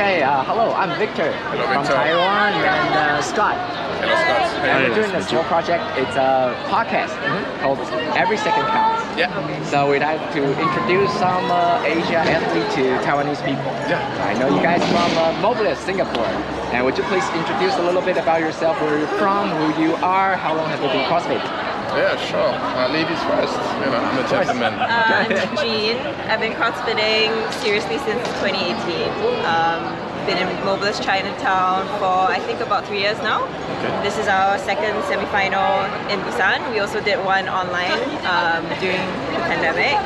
Okay, uh, hello, I'm Victor Hello, from Victor. Taiwan and uh, Scott. Hello, Scott. And we're doing to a small project. It's a podcast called Every Second Counts. Yeah. So we'd like to introduce some uh, Asia athlete to Taiwanese people. Yeah. I know you guys from uh, Mobilus, Singapore. And would you please introduce a little bit about yourself, where you're from, who you are, how long have you been CrossFit? Yeah, sure. Uh, ladies first. You know, I'm a gentleman. Uh, I'm Jean. I've been crossfitting seriously since 2018. Um, been in Mobilus Chinatown for I think about three years now. Okay. This is our second semi-final in Busan. We also did one online um, during the pandemic.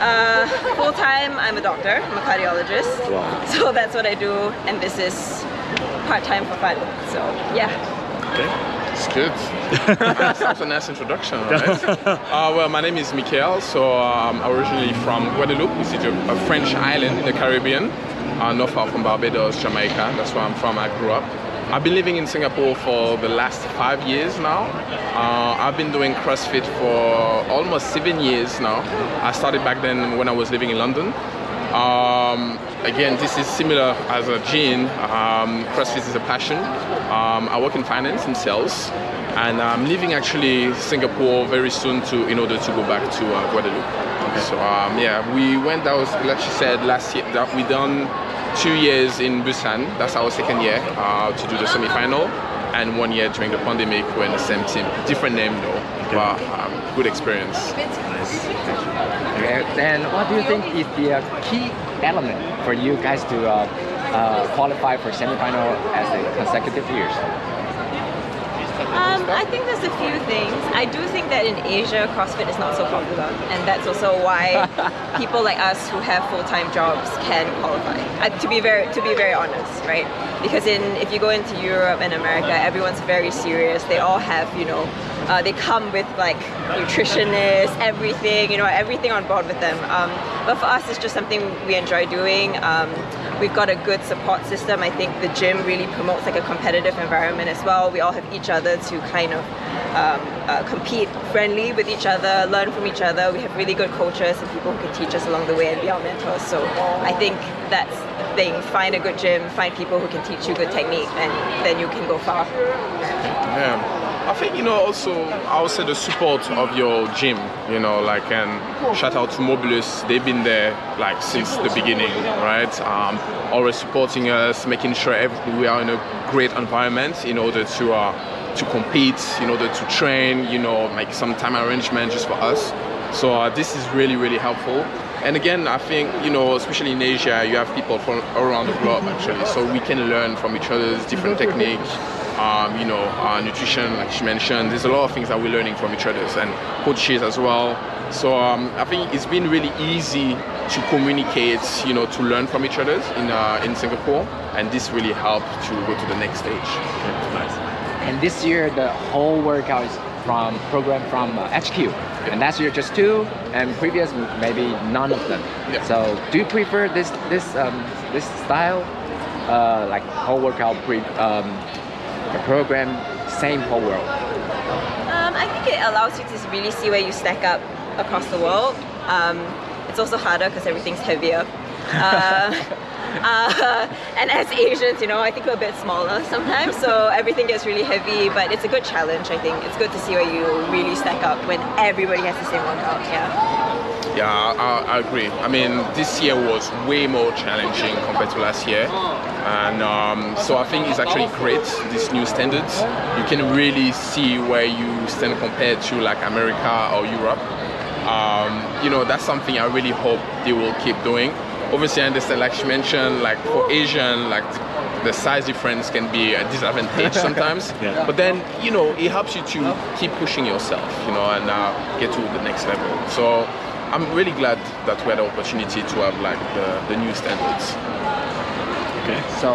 Uh, full time, I'm a doctor. I'm a cardiologist. Wow. So that's what I do, and this is part time for fun. So yeah. It's good. That's a nice introduction, right? uh, well, my name is Michael. So I'm originally from Guadeloupe, which is a, a French island in the Caribbean, uh, not far from Barbados, Jamaica. That's where I'm from. I grew up. I've been living in Singapore for the last five years now. Uh, I've been doing CrossFit for almost seven years now. I started back then when I was living in London. Um, again, this is similar as a Jean. Um, CrossFit is a passion. Um, I work in finance and sales, and I'm leaving actually Singapore very soon to in order to go back to uh, Guadeloupe. So um, yeah, we went. That was like she said last year. That we done two years in Busan. That's our second year uh, to do the semi-final, and one year during the pandemic. We're in the same team, different name though. But um, good experience. Okay, then what do you think is the uh, key element for you guys to uh, uh, qualify for semifinal as a consecutive years? Um, I think there's a few things. I do think that in Asia, CrossFit is not so popular, and that's also why people like us who have full-time jobs can qualify. Uh, to be very, to be very honest, right? Because in if you go into Europe and America, everyone's very serious. They all have, you know, uh, they come with like nutritionists, everything, you know, everything on board with them. Um, but for us, it's just something we enjoy doing. Um, we've got a good support system. I think the gym really promotes like a competitive environment as well. We all have each other to kind of um, uh, compete friendly with each other, learn from each other. We have really good coaches and people who can teach us along the way and be our mentors. So I think that's the thing. Find a good gym, find people who can teach you good technique, and then you can go far. Yeah. I think you know also I would say the support of your gym, you know, like and shout out to Mobilus, they've been there like since the beginning, right? Um, always supporting us, making sure every, we are in a great environment in order to uh, to compete, in order to train, you know, make some time arrangement just for us. So uh, this is really really helpful. And again, I think you know, especially in Asia, you have people from around the globe actually, so we can learn from each other's different techniques um, you know, uh, nutrition, like she mentioned. There's a lot of things that we're learning from each other and coaches as well. So um, I think it's been really easy to communicate, you know, to learn from each other in uh, in Singapore, and this really helped to go to the next stage. Nice. And this year, the whole workout is from program from uh, HQ. And last year, just two, and previous maybe none of them. Yeah. So, do you prefer this this um, this style, uh, like whole workout pre um, the program, same whole world? Um, I think it allows you to really see where you stack up across the world. Um, it's also harder because everything's heavier. Uh, uh, and as Asians, you know, I think we're a bit smaller sometimes, so everything gets really heavy. But it's a good challenge. I think it's good to see where you really stack up when everybody has the same workout. Yeah. Yeah, I, I agree. I mean, this year was way more challenging compared to last year. And um, so I think it's actually great, these new standards. You can really see where you stand compared to like America or Europe. Um, you know, that's something I really hope they will keep doing. Obviously, I understand, like she mentioned, like for Asian, like the size difference can be a disadvantage sometimes. Yeah. But then, you know, it helps you to keep pushing yourself, you know, and uh, get to the next level. So I'm really glad that we had the opportunity to have like the, the new standards. Okay. So,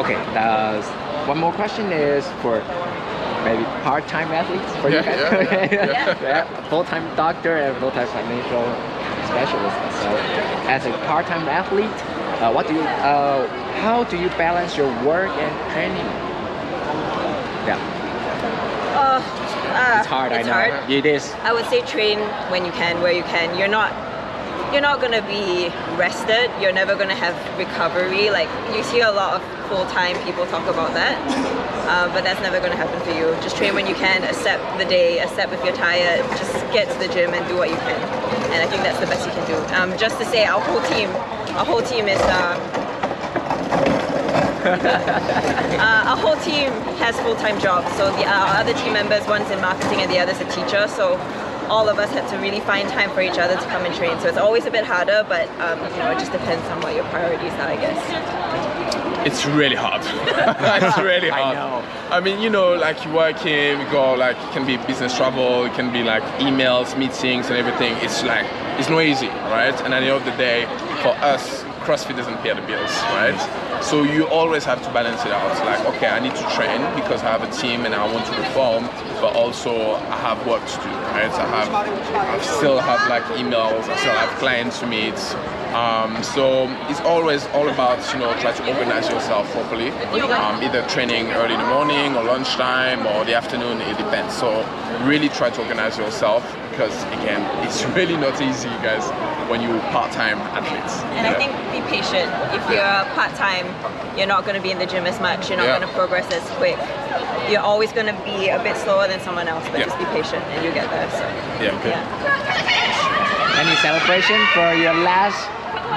okay, the, one more question is for maybe part-time athletes for Yeah, you guys. yeah, yeah, Yeah, full-time doctor and full-time financial specialist. So, as a part-time athlete, uh, what do you, uh, how do you balance your work and training? Yeah, Uh, uh, it's hard. It's I know. hard. It is. I would say train when you can, where you can. You're not you're not gonna be rested. You're never gonna have recovery. Like you see a lot of full-time people talk about that, uh, but that's never gonna happen for you. Just train when you can. Accept the day. Accept if you're tired. Just get to the gym and do what you can. And I think that's the best you can do. Um, just to say, our whole team, our whole team is. Uh, uh, our whole team has full-time jobs. So the our other team members, one's in marketing and the other's a teacher. So all of us had to really find time for each other to come and train. So it's always a bit harder, but um, you know, it just depends on what your priorities are, I guess. It's really hard. it's really hard. I know. I mean, you know, like you working, we go like it can be business travel, it can be like emails, meetings, and everything. It's like it's not easy, right? And at the end of the day, for us, CrossFit doesn't pay the bills, right? So you always have to balance it out. Like, okay, I need to train because I have a team and I want to perform, but also I have work to do, right? I have, I still have like emails, I still have clients to meet. Um, so it's always all about you know try to organize yourself properly. Um, either training early in the morning or lunchtime or the afternoon. It depends. So really try to organize yourself because again, it's really not easy, guys, when you're part-time athletes. And I think be patient. If you're part-time, you're not going to be in the gym as much. You're not Yeah. going to progress as quick. You're always going to be a bit slower than someone else, but Yeah. just be patient and you get there. So yeah. yeah. Any celebration for your last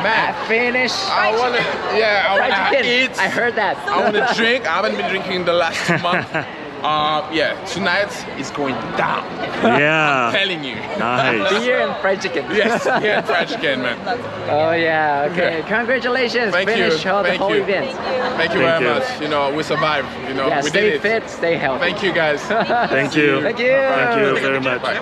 Man. uh, finish? I wanna, yeah, I wanna eat. I heard that. I wanna drink. I haven't been drinking in the last two months. Uh, yeah, tonight is going down. Yeah. I'm telling you. Nice. Beer and fried chicken. yes, yeah, fried chicken, man. Oh yeah. Okay. Okay. Congratulations. Thank you. Finish all the Thank whole you. event. Thank you Thank very you. much. You know, we survived. You know, Yeah. we did it. fit. Stay healthy. Thank you, guys. Thank you. Thank you. Thank you very much. Bye.